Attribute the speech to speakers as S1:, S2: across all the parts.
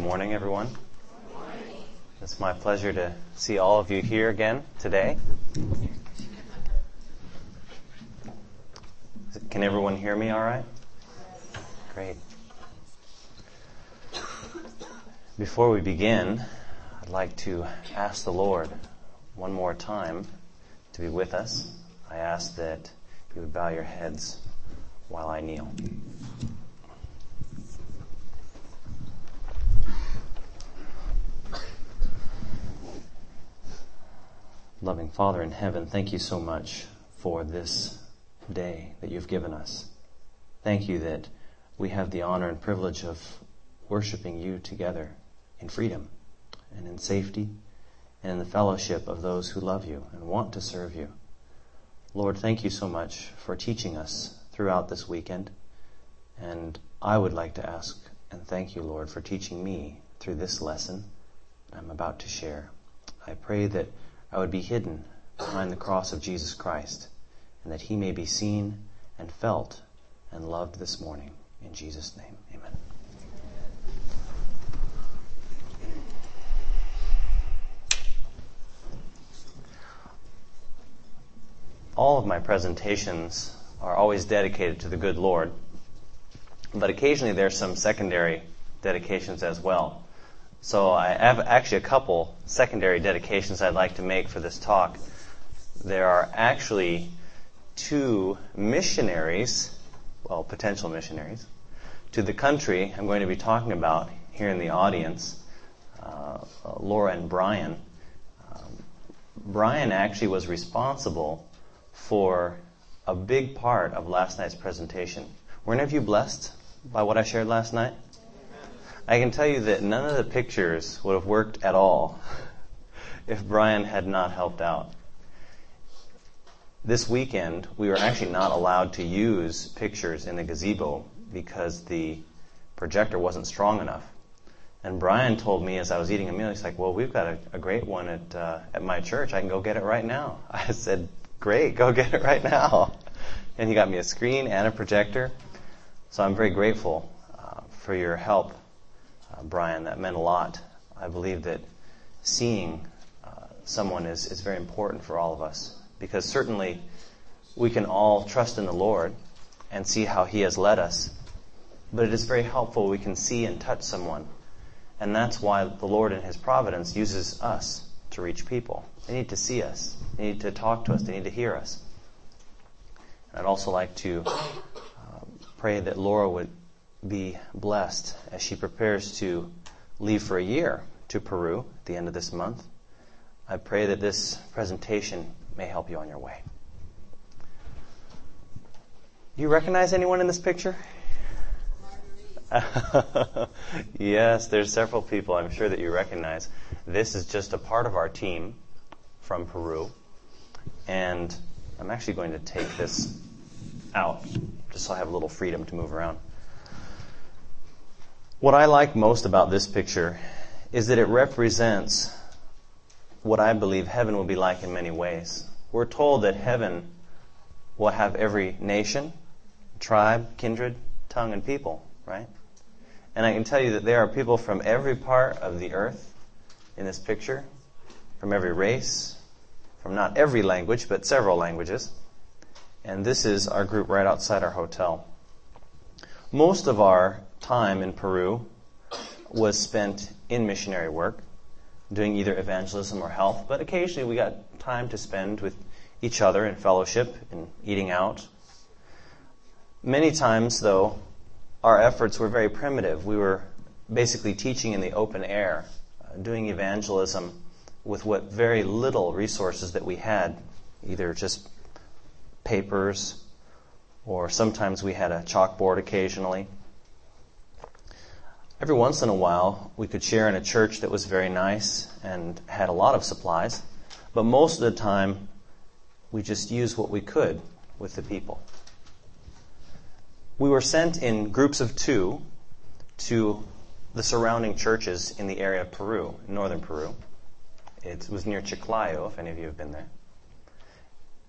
S1: morning, everyone. It's my pleasure to see all of you here again today. Can everyone hear me all right? Great. Before we begin, I'd like to ask the Lord one more time to be with us. I ask that you would bow your heads while I kneel. Loving Father in heaven, thank you so much for this day that you've given us. Thank you that we have the honor and privilege of worshiping you together in freedom and in safety and in the fellowship of those who love you and want to serve you. Lord, thank you so much for teaching us throughout this weekend. And I would like to ask and thank you, Lord, for teaching me through this lesson that I'm about to share. I pray that I would be hidden behind the cross of Jesus Christ, and that he may be seen and felt and loved this morning. In Jesus' name, amen. All of my presentations are always dedicated to the good Lord, but occasionally there's some secondary dedications as well. So I have actually a couple secondary dedications I'd like to make for this talk. There are actually two missionaries, well, potential missionaries, to the country I'm going to be talking about here in the audience, uh, Laura and Brian. Um, Brian actually was responsible for a big part of last night's presentation. Were any of you blessed by what I shared last night? I can tell you that none of the pictures would have worked at all if Brian had not helped out. This weekend, we were actually not allowed to use pictures in the gazebo because the projector wasn't strong enough. And Brian told me as I was eating a meal, he's like, "Well, we've got a, a great one at uh, at my church. I can go get it right now." I said, "Great, go get it right now." And he got me a screen and a projector. So I'm very grateful uh, for your help uh, Brian. That meant a lot. I believe that seeing uh, someone is, is very important for all of us because certainly we can all trust in the Lord and see how He has led us. But it is very helpful we can see and touch someone. And that's why the Lord in His providence uses us to reach people. They need to see us. They need to talk to us. They need to hear us. And I'd also like to uh, pray that Laura would be blessed as she prepares to leave for a year to Peru at the end of this month. I pray that this presentation may help you on your way. Do you recognize anyone in this picture? yes, there's several people I'm sure that you recognize. This is just a part of our team from Peru. And I'm actually going to take this out just so I have a little freedom to move around. What I like most about this picture is that it represents what I believe heaven will be like in many ways. We're told that heaven will have every nation, tribe, kindred, tongue, and people, right? And I can tell you that there are people from every part of the earth in this picture, from every race, from not every language, but several languages. And this is our group right outside our hotel. Most of our time in Peru was spent in missionary work, doing either evangelism or health, but occasionally we got time to spend with each other in fellowship and eating out. Many times, though, our efforts were very primitive. We were basically teaching in the open air, uh, doing evangelism with what very little resources that we had, either just papers or sometimes we had a chalkboard occasionally. Every once in a while, we could share in a church that was very nice and had a lot of supplies, but most of the time, we just used what we could with the people. We were sent in groups of two to the surrounding churches in the area of Peru, northern Peru. It was near Chiclayo, if any of you have been there.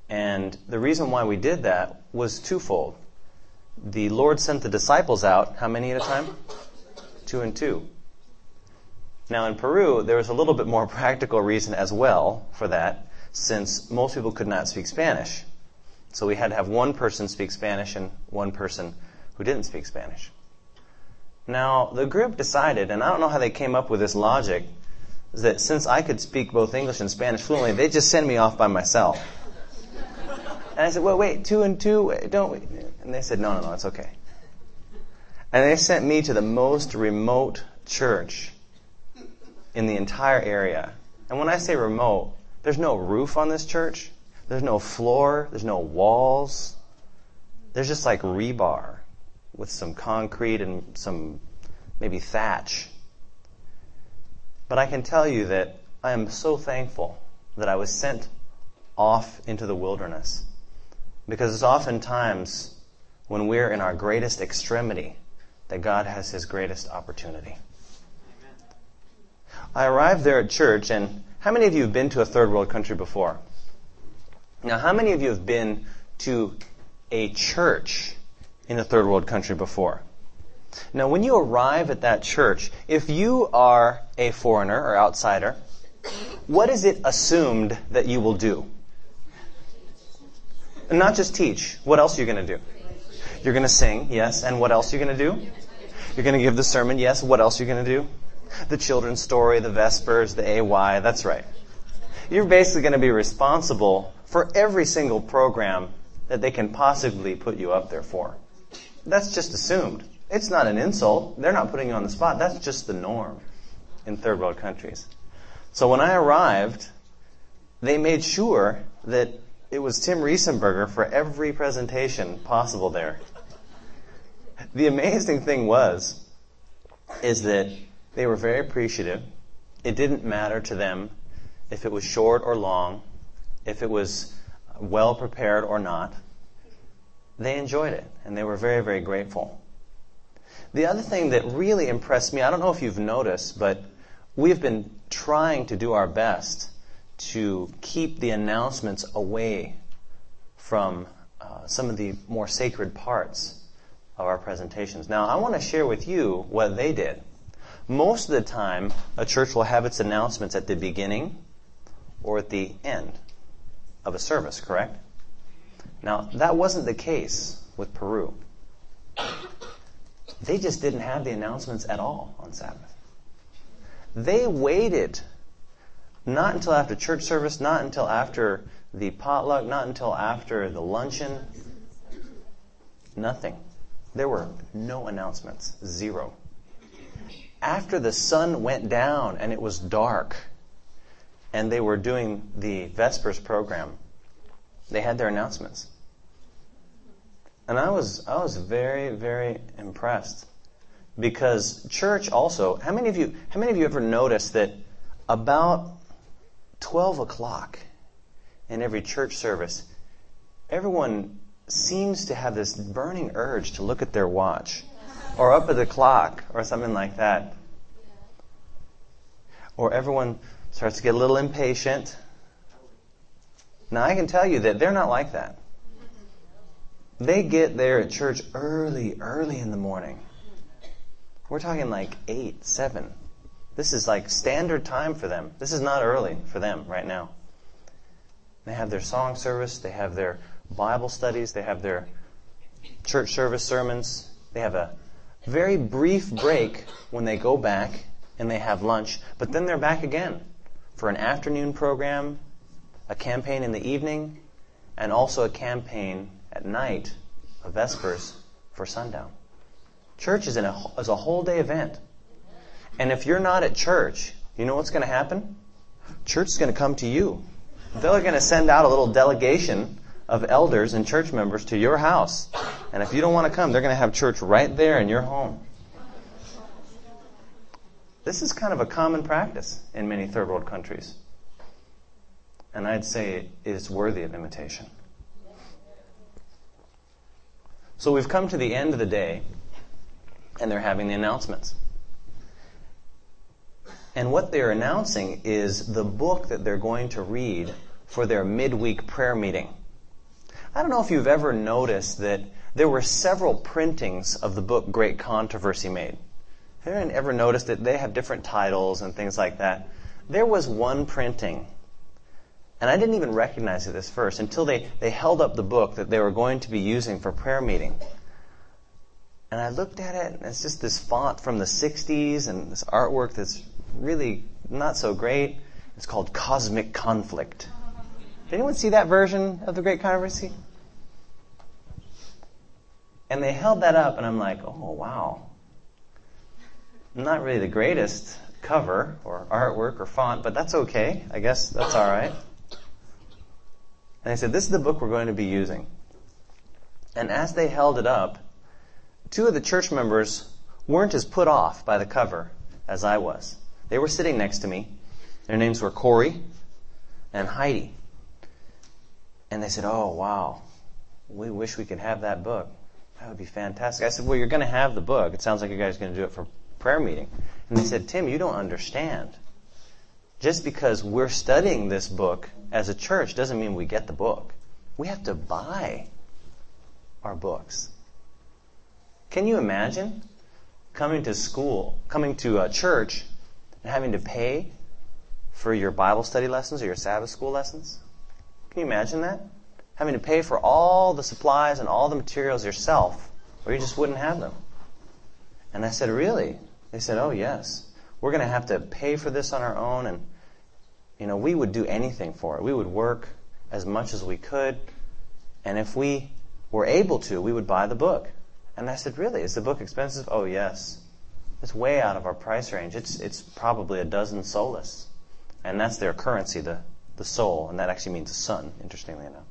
S1: And the reason why we did that was twofold. The Lord sent the disciples out, how many at a time? Two and two. Now in Peru, there was a little bit more practical reason as well for that, since most people could not speak Spanish. So we had to have one person speak Spanish and one person who didn't speak Spanish. Now, the group decided, and I don't know how they came up with this logic, is that since I could speak both English and Spanish fluently, they just send me off by myself. And I said, well, wait, two and two, don't we? And they said, no, no, no, it's okay. And they sent me to the most remote church in the entire area. And when I say remote, there's no roof on this church. There's no floor. There's no walls. There's just like rebar with some concrete and some maybe thatch. But I can tell you that I am so thankful that I was sent off into the wilderness. Because it's oftentimes when we're in our greatest extremity that God has his greatest opportunity. Amen. I arrived there at church, and how many of you have been to a third world country before? Now, how many of you have been to a church in a third world country before? Now, when you arrive at that church, if you are a foreigner or outsider, what is it assumed that you will do? And not just teach. What else are you going to do? You're going to sing, yes. And what else are you going to do? You're going to give the sermon, yes. What else are you going to do? The children's story, the Vespers, the AY, that's right. You're basically going to be responsible for every single program that they can possibly put you up there for. That's just assumed. It's not an insult. They're not putting you on the spot. That's just the norm in third world countries. So when I arrived, they made sure that it was Tim Riesenberger for every presentation possible there. The amazing thing was, is that they were very appreciative. It didn't matter to them if it was short or long if it was well prepared or not. They enjoyed it, and they were very, very grateful. The other thing that really impressed me, I don't know if you've noticed, but we've been trying to do our best to keep the announcements away from uh, some of the more sacred parts of our presentations. Now, I want to share with you what they did. Most of the time, a church will have its announcements at the beginning or at the end of a service, correct? Now, that wasn't the case with Peru. They just didn't have the announcements at all on Sabbath. They waited not until after church service, not until after the potluck, not until after the luncheon. Nothing. There were no announcements. Zero. After the sun went down and it was dark, and they were doing the Vespers program, they had their announcements. And I was, I was very, very impressed. Because church also, how many of you, how many of you ever noticed that about 12 o'clock in every church service, everyone seems to have this burning urge to look at their watch or up at the clock or something like that. Or everyone starts to get a little impatient. Now, I can tell you that they're not like that. They get there at church early, early in the morning. We're talking like 8, 7. This is like standard time for them. This is not early for them right now. They have their song service, they have their Bible studies, they have their church service sermons. They have a very brief break when they go back and they have lunch, but then they're back again for an afternoon program, a campaign in the evening, and also a campaign at night of Vespers for sundown. Church is, a, is a whole day event. And if you're not at church, you know what's going to happen? Church is going to come to you. They're going to send out a little delegation of elders and church members to your house. And if you don't want to come, they're going to have church right there in your home. This is kind of a common practice in many third world countries. And I'd say it is worthy of imitation. So we've come to the end of the day, and they're having the announcements. And what they're announcing is the book that they're going to read for their midweek prayer meeting. I don't know if you've ever noticed that there were several printings of the book Great Controversy made. Have anyone ever noticed that they have different titles and things like that? There was one printing, and I didn't even recognize it at first until they, they held up the book that they were going to be using for prayer meeting. And I looked at it, and it's just this font from the 60s and this artwork that's really not so great. It's called Cosmic Conflict. Did anyone see that version of the Great Controversy? And they held that up, and I'm like, oh, wow. Not really the greatest cover or artwork or font, but that's okay. I guess that's all right. And they said, This is the book we're going to be using. And as they held it up, two of the church members weren't as put off by the cover as I was. They were sitting next to me. Their names were Corey and Heidi. And they said, Oh, wow. We wish we could have that book. That would be fantastic. I said, Well, you're going to have the book. It sounds like you guys are going to do it for prayer meeting. And they said, Tim, you don't understand. Just because we're studying this book as a church doesn't mean we get the book. We have to buy our books. Can you imagine coming to school, coming to a church, and having to pay for your Bible study lessons or your Sabbath school lessons? Can you imagine that? Having to pay for all the supplies and all the materials yourself, or you just wouldn't have them. And I said, Really? They said, Oh, yes. We're going to have to pay for this on our own. And, you know, we would do anything for it. We would work as much as we could. And if we were able to, we would buy the book. And I said, Really? Is the book expensive? Oh, yes. It's way out of our price range. It's, it's probably a dozen soles. And that's their currency, the, the sol, And that actually means the sun, interestingly enough.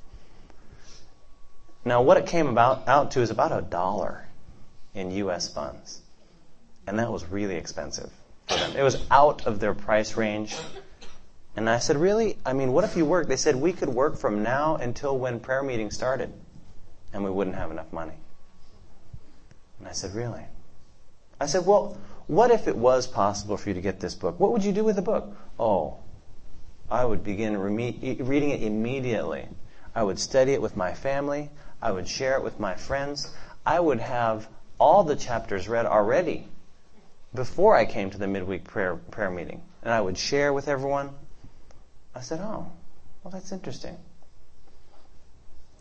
S1: Now, what it came about out to is about a dollar in U.S. funds and that was really expensive for them. It was out of their price range. And I said, Really? I mean, what if you work? They said, We could work from now until when prayer meeting started, and we wouldn't have enough money. And I said, Really? I said, Well, what if it was possible for you to get this book? What would you do with the book? Oh, I would begin reading it immediately. I would study it with my family. I would share it with my friends. I would have all the chapters read already before I came to the midweek prayer, prayer meeting. And I would share with everyone. I said, oh, well, that's interesting.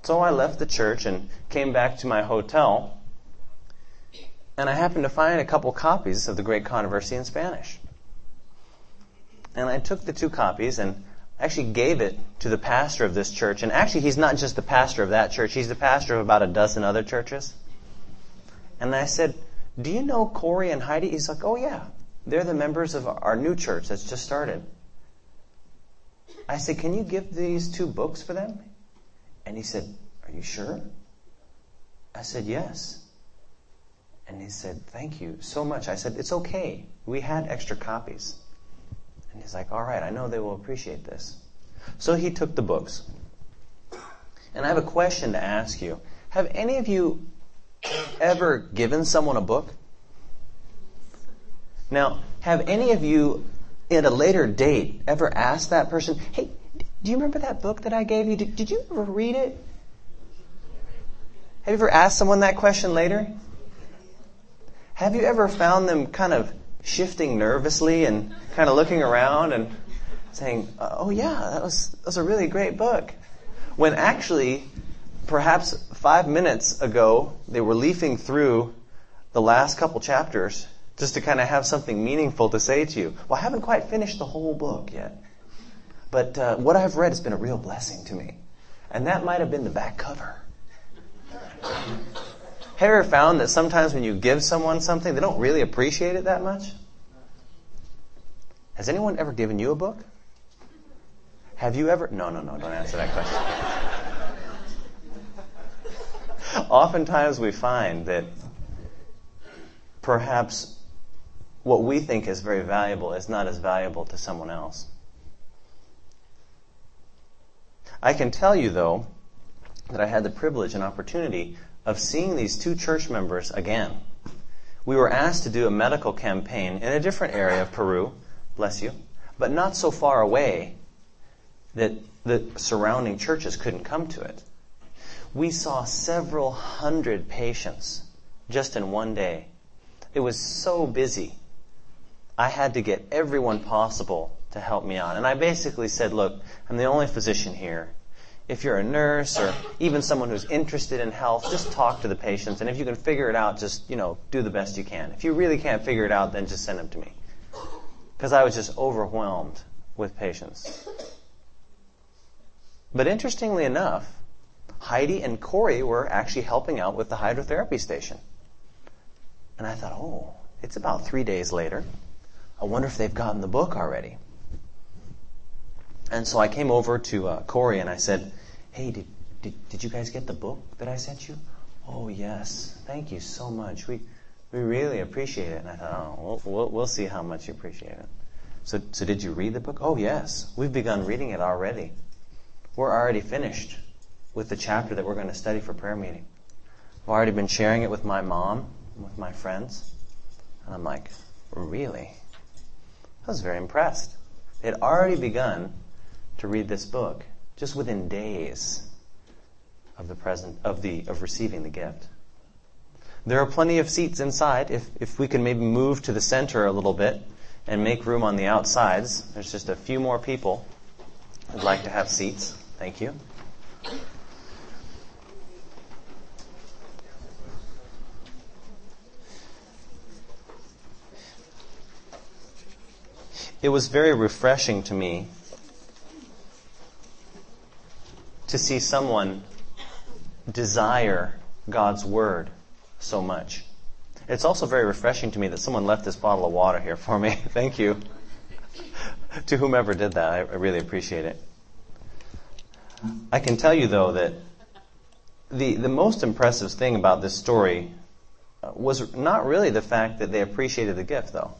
S1: So I left the church and came back to my hotel. And I happened to find a couple copies of the Great Controversy in Spanish. And I took the two copies and actually gave it to the pastor of this church. And actually, he's not just the pastor of that church, he's the pastor of about a dozen other churches. And I said, do you know Corey and Heidi? He's like, Oh, yeah. They're the members of our new church that's just started. I said, Can you give these two books for them? And he said, Are you sure? I said, Yes. And he said, Thank you so much. I said, It's okay. We had extra copies. And he's like, All right, I know they will appreciate this. So he took the books. And I have a question to ask you. Have any of you ever given someone a book? Now, have any of you at a later date ever asked that person, hey, do you remember that book that I gave you? Did, did you ever read it? Have you ever asked someone that question later? Have you ever found them kind of shifting nervously and kind of looking around and saying, oh yeah, that was, that was a really great book? When actually perhaps five minutes ago, they were leafing through the last couple chapters just to kind of have something meaningful to say to you. Well, I haven't quite finished the whole book yet. But uh, what I've read has been a real blessing to me. And that might have been the back cover. Have you ever found that sometimes when you give someone something, they don't really appreciate it that much? Has anyone ever given you a book? Have you ever? No, no, no, don't answer that question. Oftentimes we find that perhaps what we think is very valuable is not as valuable to someone else. I can tell you, though, that I had the privilege and opportunity of seeing these two church members again. We were asked to do a medical campaign in a different area of Peru, bless you, but not so far away that the surrounding churches couldn't come to it we saw several hundred patients just in one day. It was so busy I had to get everyone possible to help me out. And I basically said, look, I'm the only physician here. If you're a nurse or even someone who's interested in health, just talk to the patients. And if you can figure it out, just, you know, do the best you can. If you really can't figure it out, then just send them to me. Because I was just overwhelmed with patients. But interestingly enough, Heidi and Corey were actually helping out with the hydrotherapy station. And I thought, oh, it's about three days later. I wonder if they've gotten the book already. And so I came over to uh, Corey and I said, hey, did, did, did you guys get the book that I sent you? Oh, yes. Thank you so much. We, we really appreciate it. And I thought, oh, we'll, we'll, we'll see how much you appreciate it. So, so did you read the book? Oh, yes. We've begun reading it already. We're already finished with the chapter that we're going to study for prayer meeting. I've already been sharing it with my mom, with my friends. And I'm like, really? I was very impressed. They had already begun to read this book just within days of the present of the of receiving the gift. There are plenty of seats inside. If if we can maybe move to the center a little bit and make room on the outsides, there's just a few more people who'd like to have seats. Thank you. It was very refreshing to me to see someone desire God's Word so much. It's also very refreshing to me that someone left this bottle of water here for me. Thank you. to whomever did that, I, really appreciate it. I can tell you though that the, the most impressive thing about this story uh, was not really the fact that they appreciated the gift though.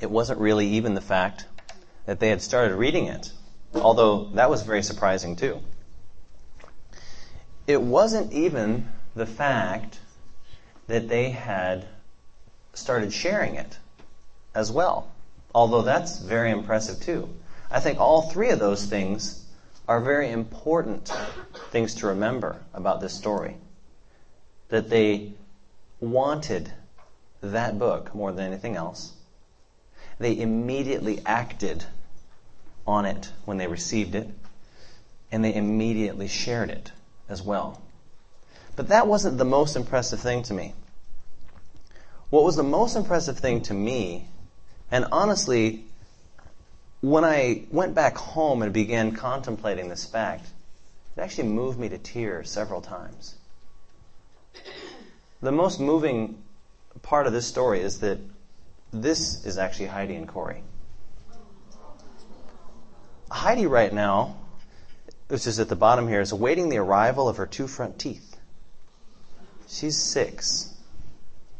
S1: It wasn't really even the fact that they had started reading it although that was very surprising too. It wasn't even the fact that they had started sharing it as well, although that's very impressive too. I think all three of those things are very important things to remember about this story. That they wanted that book more than anything else. They immediately acted on it when they received it, and they immediately shared it as well. But that wasn't the most impressive thing to me. What was the most impressive thing to me, and honestly, when I went back home and began contemplating this fact, it actually moved me to tears several times. The most moving part of this story is that this is actually Heidi and Corey. Heidi right now, which is at the bottom here, is awaiting the arrival of her two front teeth. She's six.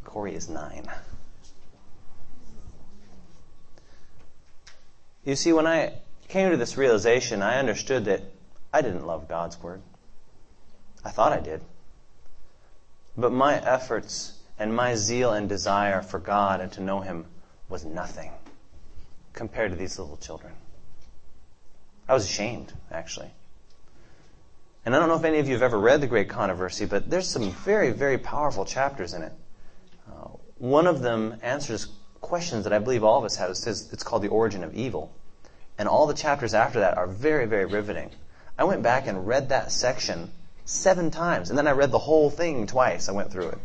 S1: Corey is nine. You see, when I came to this realization, I understood that I didn't love God's Word. I thought I did. But my efforts and my zeal and desire for God and to know Him was nothing compared to these little children. I was ashamed, actually. And I don't know if any of you have ever read The Great Controversy, but there's some very, very powerful chapters in it. Uh, one of them answers questions that I believe all of us have. It says it's called The Origin of Evil. And all the chapters after that are very, very riveting. I went back and read that section seven times, and then I read the whole thing twice. I went through it.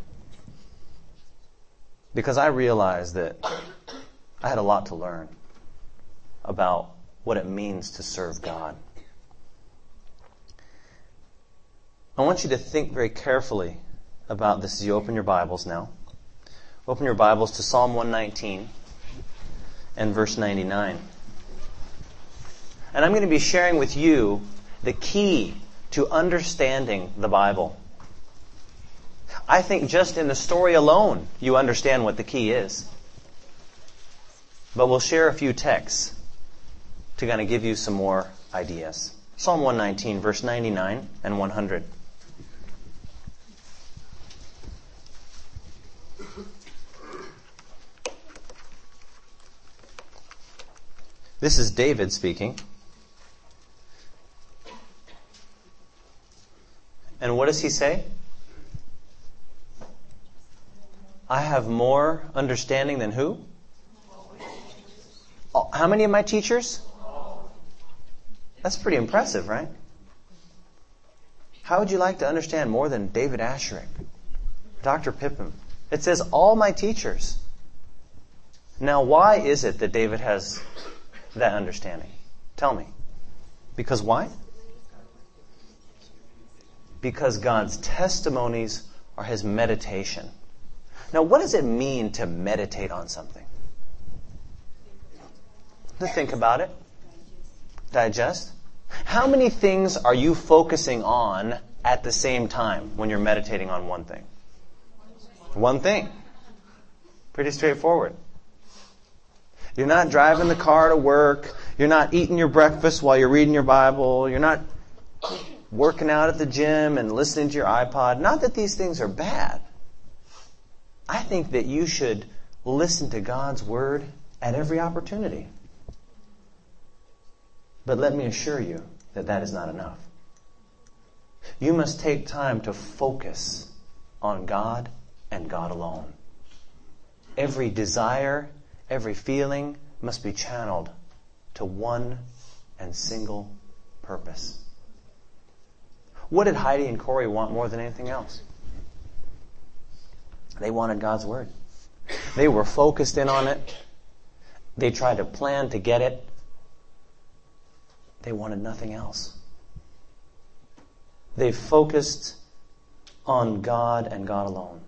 S1: Because I realized that I had a lot to learn about what it means to serve God. I want you to think very carefully about this as you open your Bibles now. Open your Bibles to Psalm 119 and verse 99. And I'm going to be sharing with you the key to understanding the Bible. I think just in the story alone, you understand what the key is. But we'll share a few texts to kind of give you some more ideas. Psalm 119, verse 99 and 100. This is David speaking. And what does he say? I have more understanding than who? How many of my teachers? That's pretty impressive, right? How would you like to understand more than David Asscherick, Dr. Pippin? It says, all my teachers. Now, why is it that David has that understanding? Tell me. Because why? Because God's testimonies are his meditation. Now, what does it mean to meditate on something? To think about it, digest. How many things are you focusing on at the same time when you're meditating on one thing? One thing. Pretty straightforward. You're not driving the car to work. You're not eating your breakfast while you're reading your Bible. You're not working out at the gym and listening to your iPod. Not that these things are bad. I think that you should listen to God's Word at every opportunity. But let me assure you that that is not enough. You must take time to focus on God and God alone. Every desire, every feeling must be channeled to one and single purpose. What did Heidi and Corey want more than anything else? They wanted God's Word. They were focused in on it. They tried to plan to get it. They wanted nothing else. They focused on God and God alone.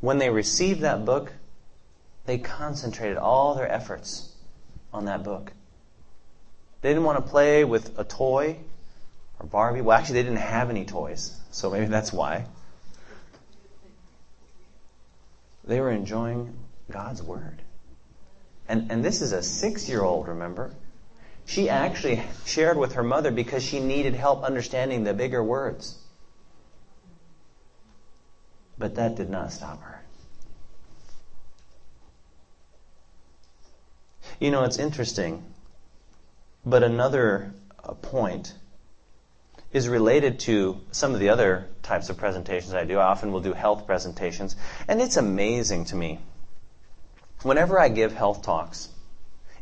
S1: When they received that book, they concentrated all their efforts on that book. They didn't want to play with a toy or Barbie. Well, actually, they didn't have any toys, so maybe that's why. They were enjoying God's Word. And, and this is a six year old, remember? She actually shared with her mother because she needed help understanding the bigger words. But that did not stop her. You know, it's interesting, but another uh, point is related to some of the other types of presentations I do. I often will do health presentations, and it's amazing to me. Whenever I give health talks,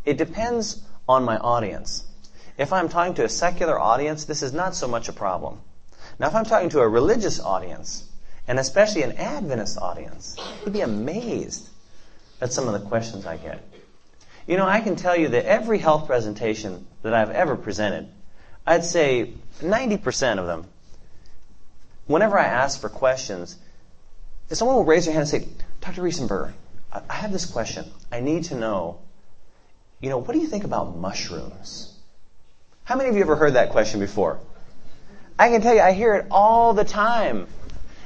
S1: it depends on my audience. If I'm talking to a secular audience, this is not so much a problem. Now, if I'm talking to a religious audience, and especially an Adventist audience, you'd be amazed at some of the questions I get. You know, I can tell you that every health presentation that I've ever presented, I'd say 90% of them, whenever I ask for questions, someone will raise their hand and say, Dr. Riesenberger, I have this question. I need to know, you know, what do you think about mushrooms? How many of you ever heard that question before? I can tell you, I hear it all the time.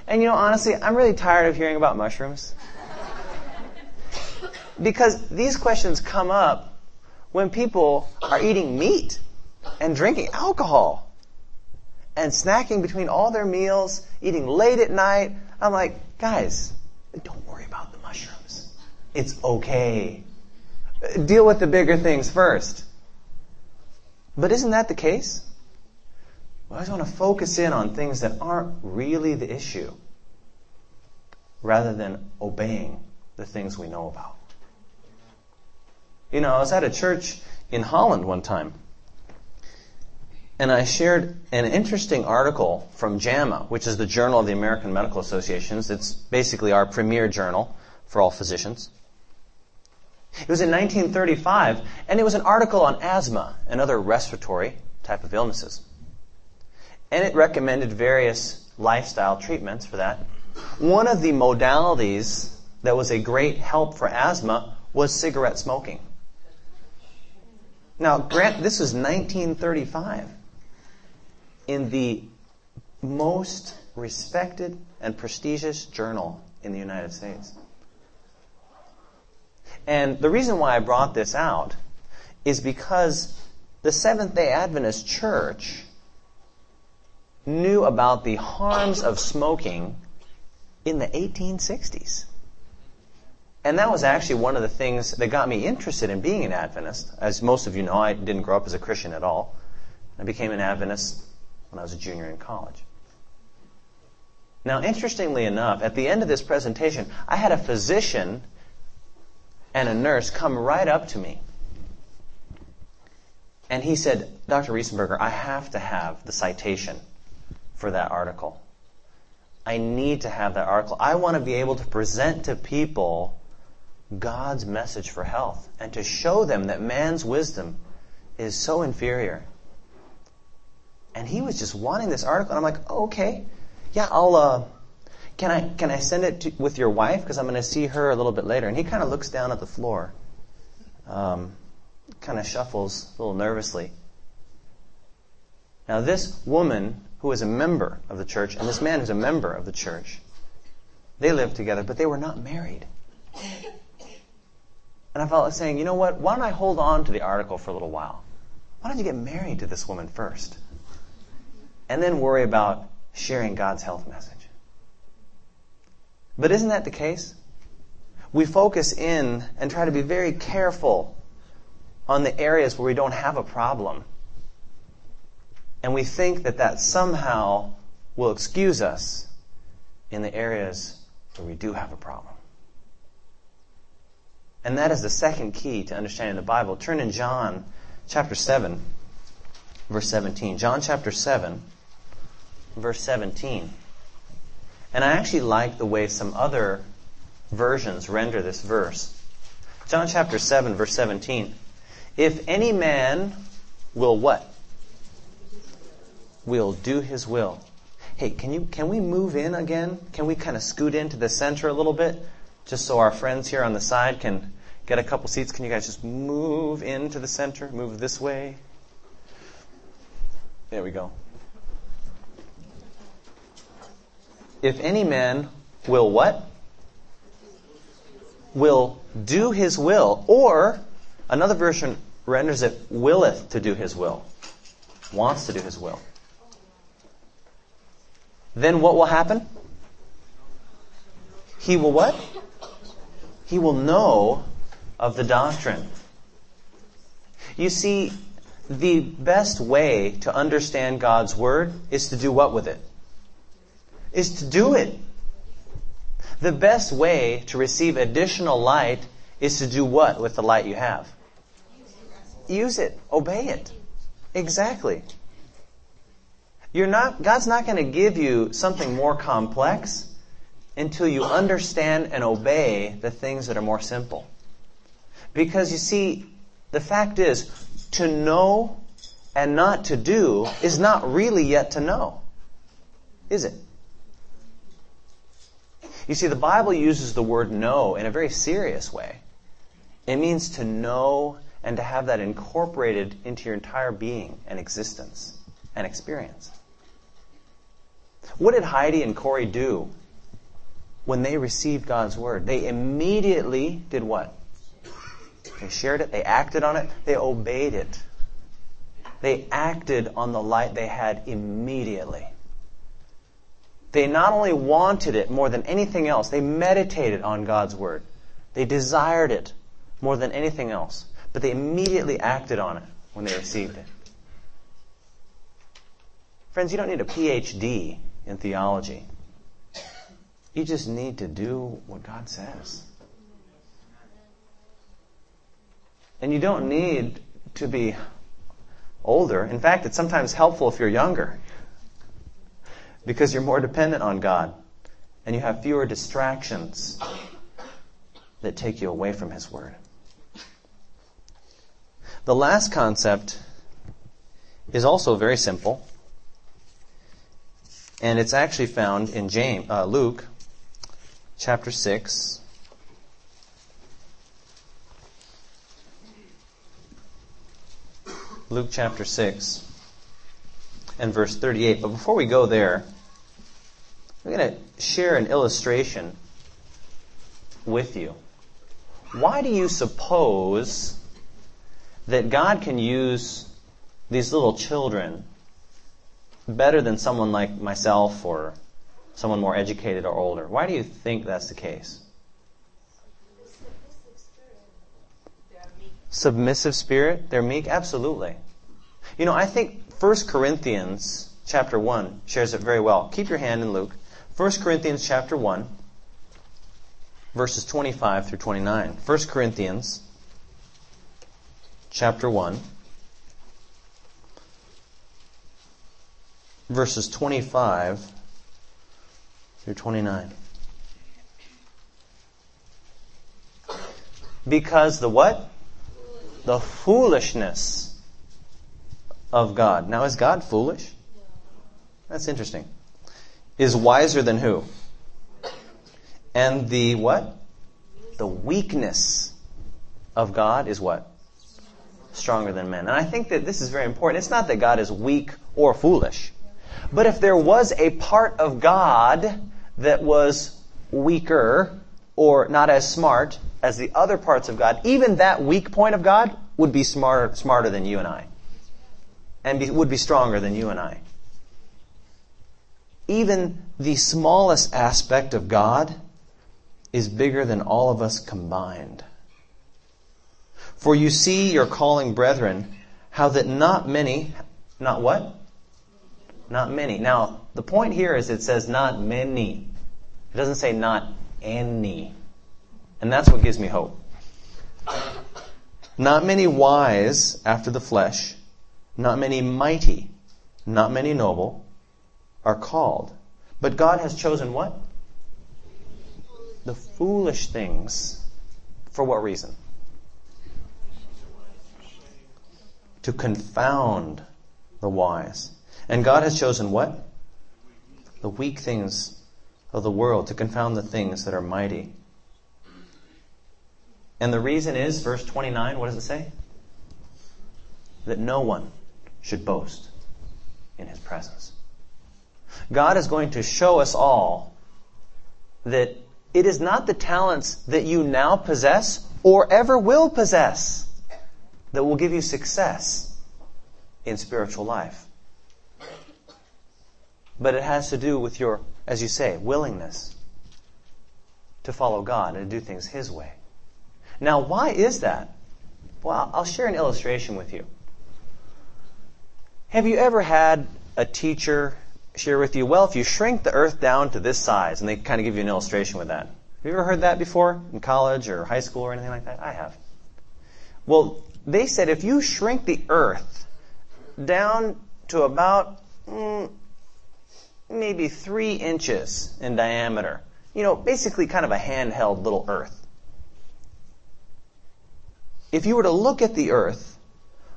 S1: And you know, honestly, I'm really tired of hearing about mushrooms. because these questions come up when people are eating meat and drinking alcohol and snacking between all their meals, eating late at night. I'm like, guys, don't worry about the mushrooms. It's okay. Deal with the bigger things first. But isn't that the case? We always want to focus in on things that aren't really the issue rather than obeying the things we know about. You know, I was at a church in Holland one time and I shared an interesting article from JAMA, which is the Journal of the American Medical Associations. It's basically our premier journal for all physicians. It was in 1935, and it was an article on asthma and other respiratory type of illnesses. And it recommended various lifestyle treatments for that. One of the modalities that was a great help for asthma was cigarette smoking. Now, grant this was 1935 in the most respected and prestigious journal in the United States. And the reason why I brought this out is because the Seventh day Adventist Church knew about the harms of smoking in the 1860s. And that was actually one of the things that got me interested in being an Adventist. As most of you know, I didn't grow up as a Christian at all. I became an Adventist when I was a junior in college. Now, interestingly enough, at the end of this presentation, I had a physician and a nurse come right up to me. And he said, Dr. Riesenberger, I have to have the citation for that article. I need to have that article. I want to be able to present to people God's message for health and to show them that man's wisdom is so inferior. And he was just wanting this article, and I'm like, oh, okay, yeah, I'll. Uh, can I can I send it to, with your wife because I'm going to see her a little bit later? And he kind of looks down at the floor, um, kind of shuffles a little nervously. Now this woman who is a member of the church and this man who's a member of the church, they lived together, but they were not married. And I felt like saying, you know what? Why don't I hold on to the article for a little while? Why don't you get married to this woman first? And then worry about sharing God's health message. But isn't that the case? We focus in and try to be very careful on the areas where we don't have a problem. And we think that that somehow will excuse us in the areas where we do have a problem. And that is the second key to understanding the Bible. Turn in John chapter 7, verse 17. John chapter 7, verse 17. And I actually like the way some other versions render this verse. John chapter 7, verse 17. If any man will what? Will do his will. Hey, can you can we move in again? Can we kind of scoot into the center a little bit? Just so our friends here on the side can get a couple seats. Can you guys just move into the center? Move this way. There we go. If any man will what? Will do his will, or another version renders it willeth to do his will, wants to do his will. Then what will happen? He will what? He will know of the doctrine. You see, the best way to understand God's Word is to do what with it? Is to do it. The best way to receive additional light is to do what with the light you have? Use it. Obey it. Exactly. You're not, God's not going to give you something more complex until you understand and obey the things that are more simple. Because you see, the fact is, to know and not to do is not really yet to know. Is it? You see, the Bible uses the word know in a very serious way. It means to know and to have that incorporated into your entire being and existence and experience. What did Heidi and Corey do when they received God's word? They immediately did what? They shared it, they acted on it, they obeyed it. They acted on the light they had immediately. They not only wanted it more than anything else, they meditated on God's Word. They desired it more than anything else, but they immediately acted on it when they received it. Friends, you don't need a PhD in theology. You just need to do what God says. And you don't need to be older. In fact, it's sometimes helpful if you're younger because you're more dependent on God and you have fewer distractions that take you away from His Word. The last concept is also very simple, and it's actually found in James, uh, Luke chapter 6, Luke chapter 6 and verse 38. But before we go there, I'm going to share an illustration with you. Why do you suppose that God can use these little children better than someone like myself or someone more educated or older? Why do you think that's the case? submissive spirit, they're meek? Absolutely. You know, I think 1 Corinthians chapter 1 shares it very well. Keep your hand in Luke. 1 Corinthians chapter 1, verses 25 through 29. 1 Corinthians chapter 1, verses 25 through 29. Because the what? The foolishness of God. Now, is God foolish? That's interesting. Is wiser than who? And the what? The weakness of God is what? Stronger than men. And I think that this is very important. It's not that God is weak or foolish. But if there was a part of God that was weaker or not as smart as the other parts of God, even that weak point of God would be smarter, smarter than you and I. And be, would be stronger than you and I. Even the smallest aspect of God is bigger than all of us combined. For you see your calling brethren, how that not many, not what? Not many. Now, the point here is it says not many. It doesn't say not any. And that's what gives me hope. Not many wise after the flesh, not many mighty, not many noble are called. But God has chosen what? The foolish things. For what reason? To confound the wise. And God has chosen what? The weak things of the world to confound the things that are mighty. And the reason is, verse 29, what does it say? That no one should boast in his presence. God is going to show us all that it is not the talents that you now possess or ever will possess that will give you success in spiritual life but it has to do with your, as you say, willingness to follow God and to do things His way. Now, why is that? Well, I'll share an illustration with you. Have you ever had a teacher share with you, well, if you shrink the earth down to this size, and they kind of give you an illustration with that. Have you ever heard that before in college or high school or anything like that? I have. Well, they said if you shrink the earth down to about mm, maybe three inches in diameter. You know, basically kind of a handheld little Earth. If you were to look at the Earth,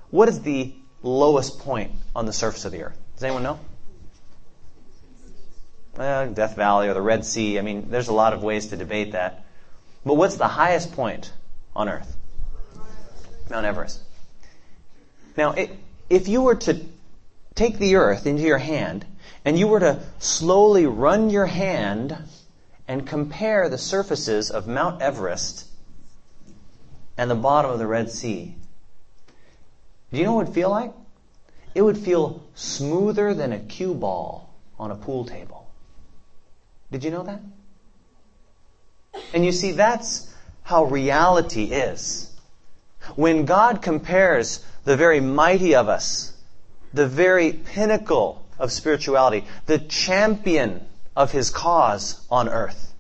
S1: what is the lowest point on the surface of the Earth? Does anyone know? Uh, Death Valley or the Red Sea. I mean, there's a lot of ways to debate that. But what's the highest point on Earth? Mount Everest. Now, it, if you were to take the Earth into your hand and you were to slowly run your hand and compare the surfaces of Mount Everest and the bottom of the Red Sea, do you know what it would feel like? It would feel smoother than a cue ball on a pool table. Did you know that? And you see, that's how reality is. When God compares the very mighty of us, the very pinnacle of spirituality, the champion of his cause on earth.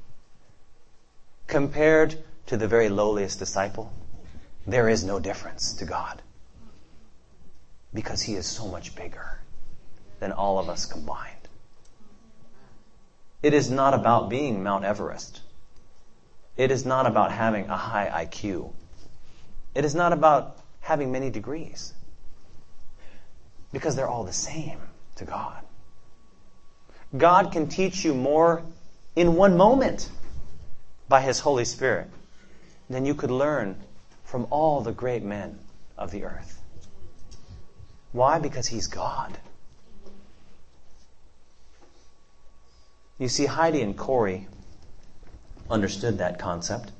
S1: Compared to the very lowliest disciple, there is no difference to God. Because he is so much bigger than all of us combined. It is not about being Mount Everest. It is not about having a high IQ. It is not about having many degrees. Because they're all the same to God. God can teach you more in one moment by His Holy Spirit than you could learn from all the great men of the earth. Why? Because He's God. You see, Heidi and Corey understood that concept.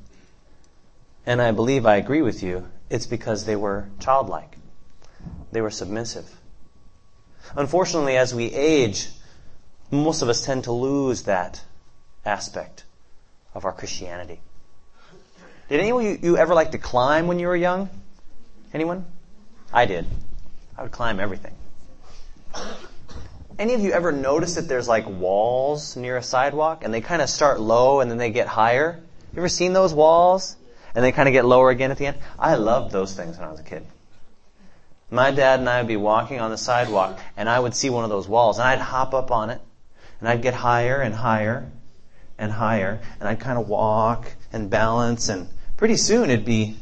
S1: And I believe I agree with you. It's because they were childlike. They were submissive. Unfortunately, as we age, most of us tend to lose that aspect of our Christianity. Did anyone you, you ever like to climb when you were young? Anyone? I did. I would climb everything. Any of you ever notice that there's like walls near a sidewalk and they kind of start low and then they get higher? You ever seen those walls? And they kind of get lower again at the end? I loved those things when I was a kid. My dad and I would be walking on the sidewalk and I would see one of those walls and I'd hop up on it and I'd get higher and higher and higher and I'd kind of walk and balance and pretty soon it'd be,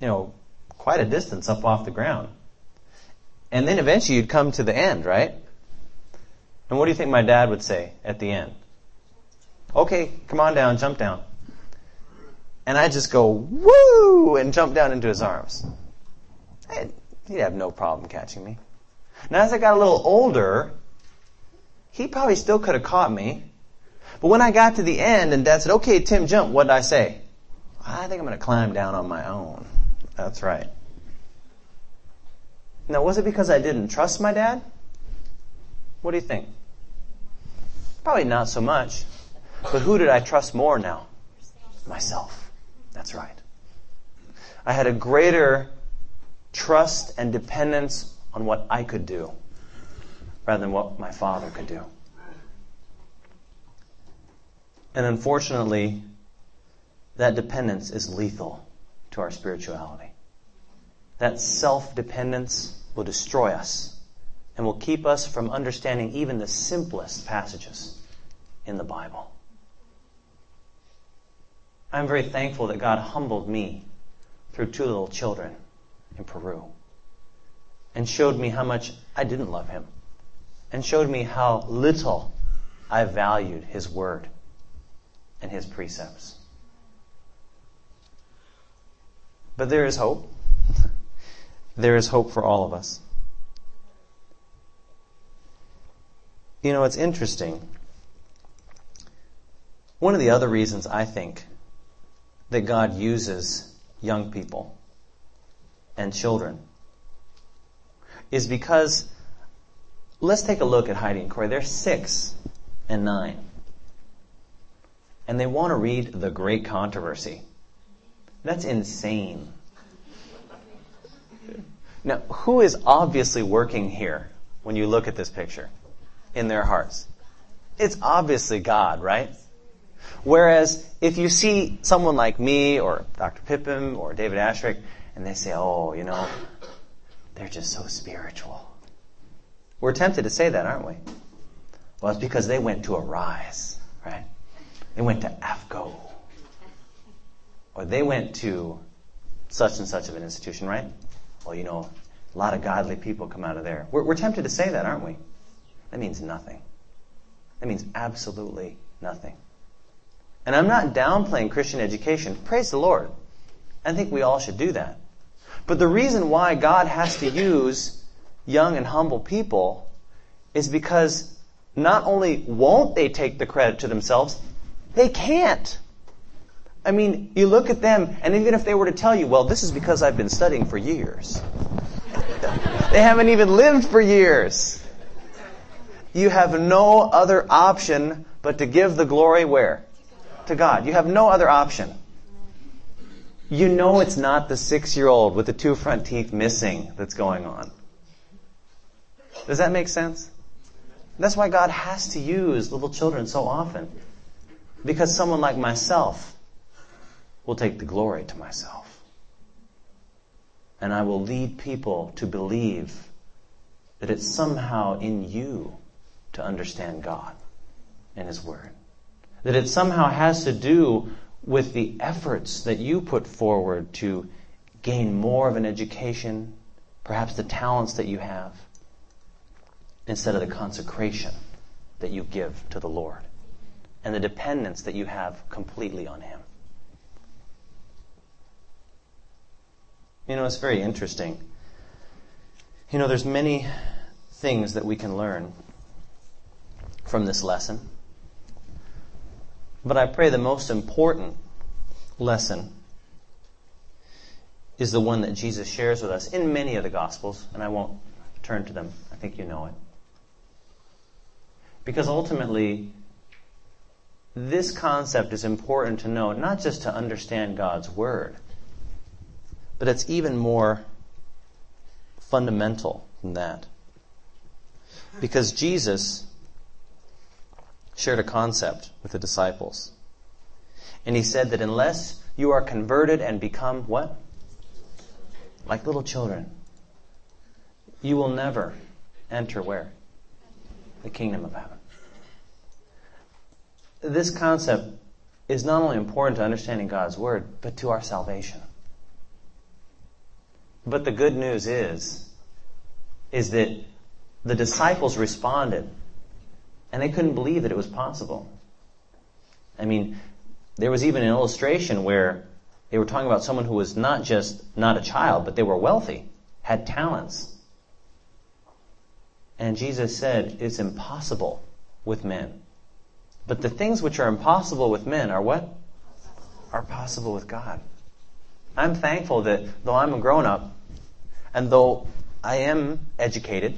S1: you know, quite a distance up off the ground. And then eventually you'd come to the end, right? And what do you think my dad would say at the end? Okay, come on down, jump down. And I'd just go, woo, and jump down into his arms. And he'd have no problem catching me. Now as I got a little older, he probably still could have caught me. But when I got to the end and dad said, okay, Tim, jump, what did I say? I think I'm going to climb down on my own. That's right. Now, was it because I didn't trust my dad? What do you think? Probably not so much. But who did I trust more now? Myself. That's right. I had a greater trust and dependence on what I could do rather than what my father could do. And unfortunately, that dependence is lethal to our spirituality. That self-dependence will destroy us and will keep us from understanding even the simplest passages in the Bible. I'm very thankful that God humbled me through two little children in Peru and showed me how much I didn't love Him and showed me how little I valued His Word and His precepts. But there is hope. there is hope for all of us. You know, it's interesting. One of the other reasons I think that God uses young people and children is because let's take a look at Heidi and Corey. They're six and nine. And they want to read The Great Controversy. That's insane. Now, who is obviously working here when you look at this picture in their hearts? It's obviously God, right? Whereas if you see someone like me or Dr. Pippin or David Asscherick and they say, oh, you know, they're just so spiritual. We're tempted to say that, aren't we? Well, it's because they went to Arise, right? They went to AFCOE or they went to such and such of an institution, right? Well, you know, a lot of godly people come out of there. We're, we're tempted to say that, aren't we? That means nothing. That means absolutely nothing. And I'm not downplaying Christian education. Praise the Lord. I think we all should do that. But the reason why God has to use young and humble people is because not only won't they take the credit to themselves, they can't. I mean, you look at them, and even if they were to tell you, well, this is because I've been studying for years. they haven't even lived for years. You have no other option but to give the glory where? To God. You have no other option. You know it's not the six year old with the two front teeth missing that's going on. Does that make sense? That's why God has to use little children so often. Because someone like myself, will take the glory to myself. And I will lead people to believe that it's somehow in you to understand God and His Word. That it somehow has to do with the efforts that you put forward to gain more of an education, perhaps the talents that you have, instead of the consecration that you give to the Lord and the dependence that you have completely on Him. You know, it's very interesting. You know, there's many things that we can learn from this lesson. But I pray the most important lesson is the one that Jesus shares with us in many of the Gospels, and I won't turn to them. I think you know it. Because ultimately, this concept is important to know, not just to understand God's Word, but it's even more fundamental than that. Because Jesus shared a concept with the disciples. And he said that unless you are converted and become what? Like little children, you will never enter where? The kingdom of heaven. This concept is not only important to understanding God's word, but to our salvation. But the good news is, is that the disciples responded and they couldn't believe that it was possible. I mean, there was even an illustration where they were talking about someone who was not just not a child, but they were wealthy, had talents. And Jesus said, it's impossible with men. But the things which are impossible with men are what? Are possible with God. I'm thankful that though I'm a grown up, and though I am educated,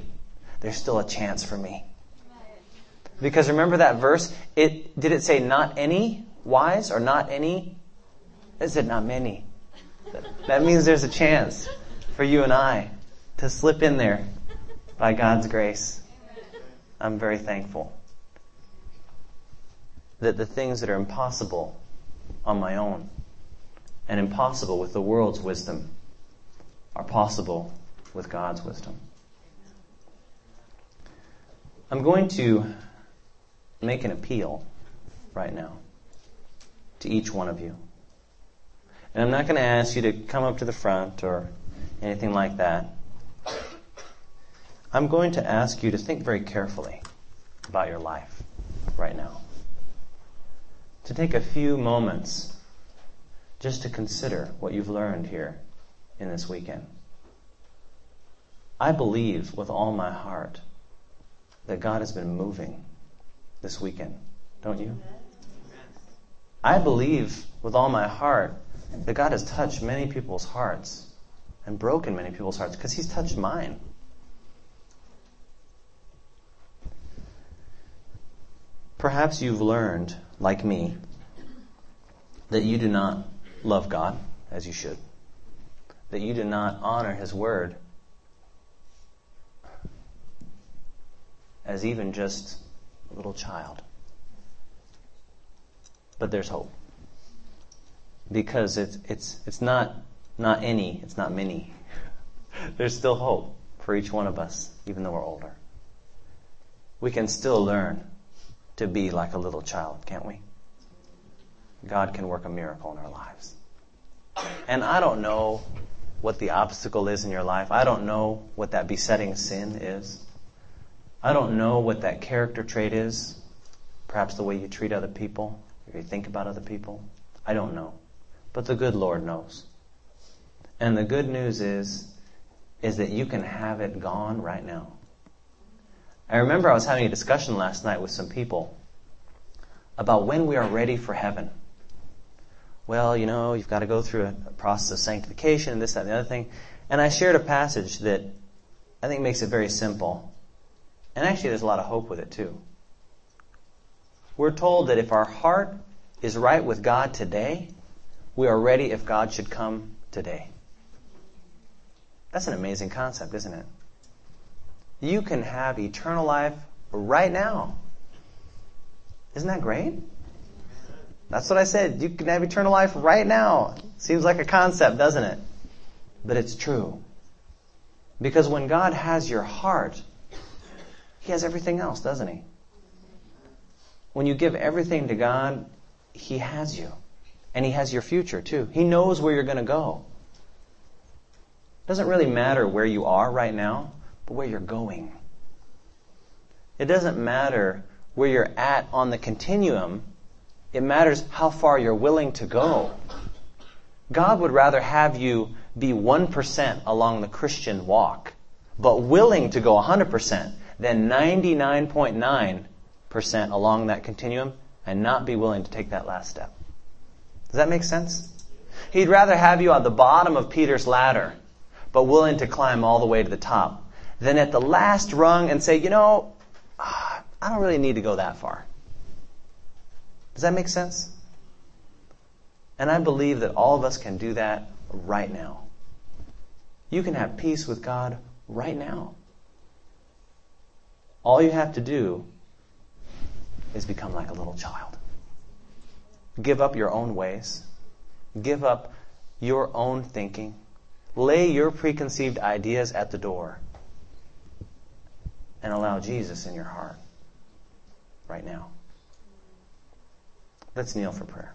S1: there's still a chance for me. Because remember that verse? It did it say not any wise or not any? Is it not many. That means there's a chance for you and I to slip in there by God's grace. I'm very thankful that the things that are impossible on my own and impossible with the world's wisdom are possible with God's wisdom. I'm going to make an appeal right now to each one of you. And I'm not going to ask you to come up to the front or anything like that. I'm going to ask you to think very carefully about your life right now. To take a few moments just to consider what you've learned here in this weekend. I believe with all my heart that God has been moving this weekend, don't you? I believe with all my heart that God has touched many people's hearts and broken many people's hearts because He's touched mine. Perhaps you've learned, like me, that you do not love God as you should, that you do not honor His Word as even just a little child. But there's hope. Because it's, it's, it's not, not any, it's not many. there's still hope for each one of us, even though we're older. We can still learn to be like a little child, can't we? God can work a miracle in our lives. And I don't know what the obstacle is in your life. I don't know what that besetting sin is. I don't know what that character trait is. Perhaps the way you treat other people, or you think about other people. I don't know. But the good Lord knows. And the good news is, is that you can have it gone right now. I remember I was having a discussion last night with some people about when we are ready for heaven. Well, you know, you've got to go through a process of sanctification and this, that, and the other thing. And I shared a passage that I think makes it very simple. And actually, there's a lot of hope with it too. We're told that if our heart is right with God today, we are ready if God should come today. That's an amazing concept, isn't it? You can have eternal life right now. Isn't that great? That's what I said. You can have eternal life right now. Seems like a concept, doesn't it? But it's true. Because when God has your heart, he has everything else, doesn't he? When you give everything to God, He has you. And He has your future too. He knows where you're going to go. It doesn't really matter where you are right now, but where you're going. It doesn't matter where you're at on the continuum. It matters how far you're willing to go. God would rather have you be 1% along the Christian walk, but willing to go 100% than 99.9% along that continuum and not be willing to take that last step. Does that make sense? He'd rather have you at the bottom of Peter's ladder, but willing to climb all the way to the top, than at the last rung and say, you know, ah, I don't really need to go that far. Does that make sense? And I believe that all of us can do that right now. You can have peace with God right now All you have to do is become like a little child. Give up your own ways. Give up your own thinking. Lay your preconceived ideas at the door and allow Jesus in your heart right now. Let's kneel for prayer.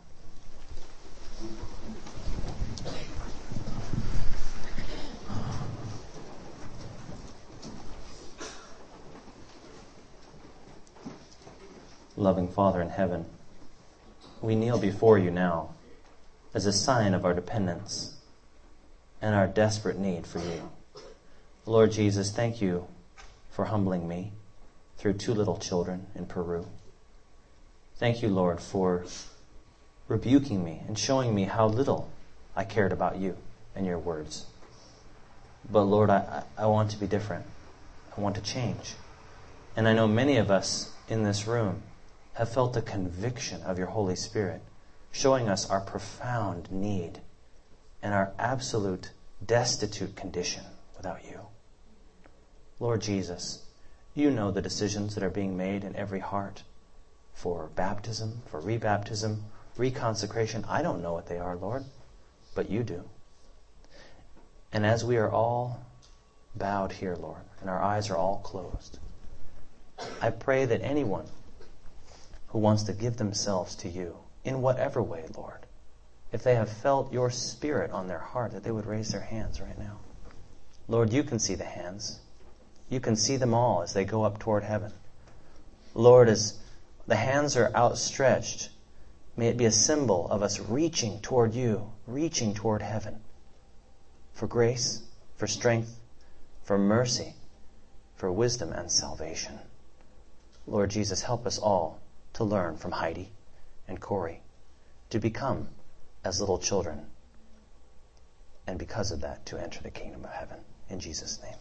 S1: Loving Father in heaven, we kneel before you now as a sign of our dependence and our desperate need for you. Lord Jesus, thank you for humbling me through two little children in Peru. Thank you, Lord, for rebuking me and showing me how little I cared about you and your words. But Lord, I, I want to be different. I want to change. And I know many of us in this room have felt the conviction of your Holy Spirit showing us our profound need and our absolute destitute condition without you. Lord Jesus, you know the decisions that are being made in every heart for baptism, for rebaptism, reconsecration. I don't know what they are, Lord, but you do. And as we are all bowed here, Lord, and our eyes are all closed, I pray that anyone who wants to give themselves to you, in whatever way, Lord, if they have felt your spirit on their heart, that they would raise their hands right now. Lord, you can see the hands. You can see them all as they go up toward heaven. Lord, as the hands are outstretched, may it be a symbol of us reaching toward you, reaching toward heaven for grace, for strength, for mercy, for wisdom and salvation. Lord Jesus, help us all to learn from Heidi and Corey to become as little children, and because of that, to enter the kingdom of heaven. In Jesus' name.